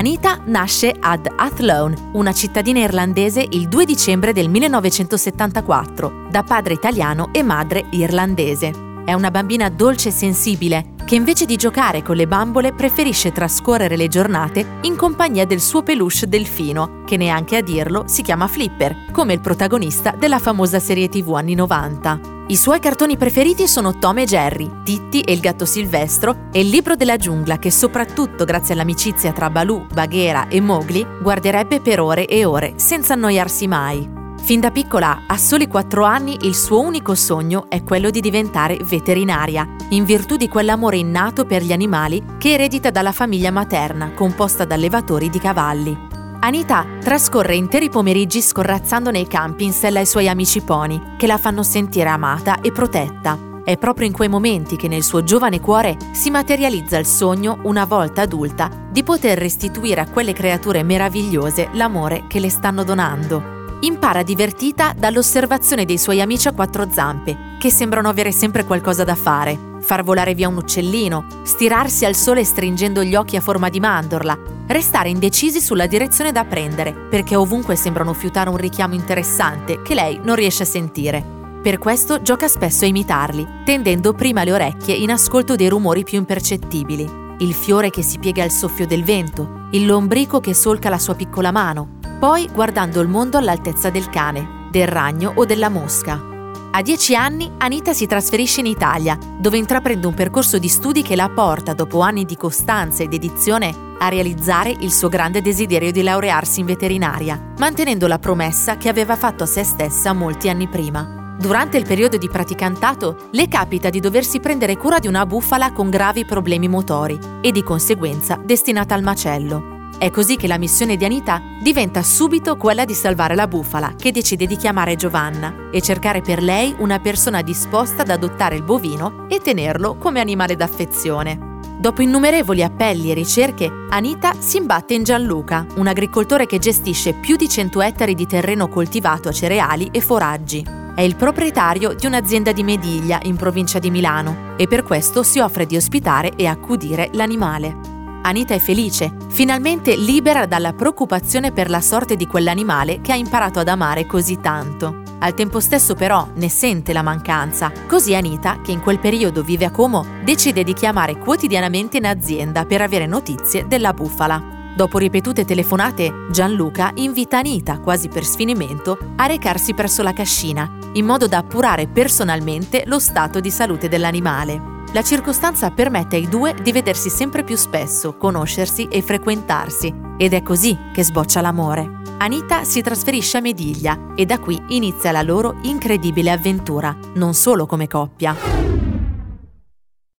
Anita nasce ad Athlone, una cittadina irlandese, il 2 dicembre del 1974, da padre italiano e madre irlandese. È una bambina dolce e sensibile, che invece di giocare con le bambole preferisce trascorrere le giornate in compagnia del suo peluche delfino, che neanche a dirlo si chiama Flipper, come il protagonista della famosa serie TV anni 90. I suoi cartoni preferiti sono Tom e Jerry, Titti e il gatto Silvestro e il libro della giungla che soprattutto grazie all'amicizia tra Baloo, Baghera e Mowgli guarderebbe per ore e ore senza annoiarsi mai. Fin da piccola, a soli 4 anni, il suo unico sogno è quello di diventare veterinaria, in virtù di quell'amore innato per gli animali che eredita dalla famiglia materna, composta da allevatori di cavalli. Anita trascorre interi pomeriggi scorrazzando nei campi in sella ai suoi amici pony, che la fanno sentire amata e protetta. È proprio in quei momenti che nel suo giovane cuore si materializza il sogno, una volta adulta, di poter restituire a quelle creature meravigliose l'amore che le stanno donando. Impara divertita dall'osservazione dei suoi amici a quattro zampe, che sembrano avere sempre qualcosa da fare. Far volare via un uccellino, stirarsi al sole stringendo gli occhi a forma di mandorla, restare indecisi sulla direzione da prendere, perché ovunque sembrano fiutare un richiamo interessante che lei non riesce a sentire. Per questo gioca spesso a imitarli, tendendo prima le orecchie in ascolto dei rumori più impercettibili. Il fiore che si piega al soffio del vento, il lombrico che solca la sua piccola mano, poi guardando il mondo all'altezza del cane, del ragno o della mosca. A dieci anni Anita si trasferisce in Italia, dove intraprende un percorso di studi che la porta, dopo anni di costanza e dedizione, a realizzare il suo grande desiderio di laurearsi in veterinaria, mantenendo la promessa che aveva fatto a se stessa molti anni prima. Durante il periodo di praticantato le capita di doversi prendere cura di una bufala con gravi problemi motori e di conseguenza destinata al macello. È così che la missione di Anita diventa subito quella di salvare la bufala, che decide di chiamare Giovanna e cercare per lei una persona disposta ad adottare il bovino e tenerlo come animale d'affezione. Dopo innumerevoli appelli e ricerche, Anita si imbatte in Gianluca, un agricoltore che gestisce più di 100 ettari di terreno coltivato a cereali e foraggi. È il proprietario di un'azienda di Mediglia, in provincia di Milano, e per questo si offre di ospitare e accudire l'animale. Anita è felice, finalmente libera dalla preoccupazione per la sorte di quell'animale che ha imparato ad amare così tanto. Al tempo stesso però ne sente la mancanza, così Anita, che in quel periodo vive a Como, decide di chiamare quotidianamente in azienda per avere notizie della bufala. Dopo ripetute telefonate, Gianluca invita Anita, quasi per sfinimento, a recarsi presso la cascina, in modo da appurare personalmente lo stato di salute dell'animale. La circostanza permette ai due di vedersi sempre più spesso, conoscersi e frequentarsi, ed è così che sboccia l'amore. Anita si trasferisce a Mediglia e da qui inizia la loro incredibile avventura, non solo come coppia.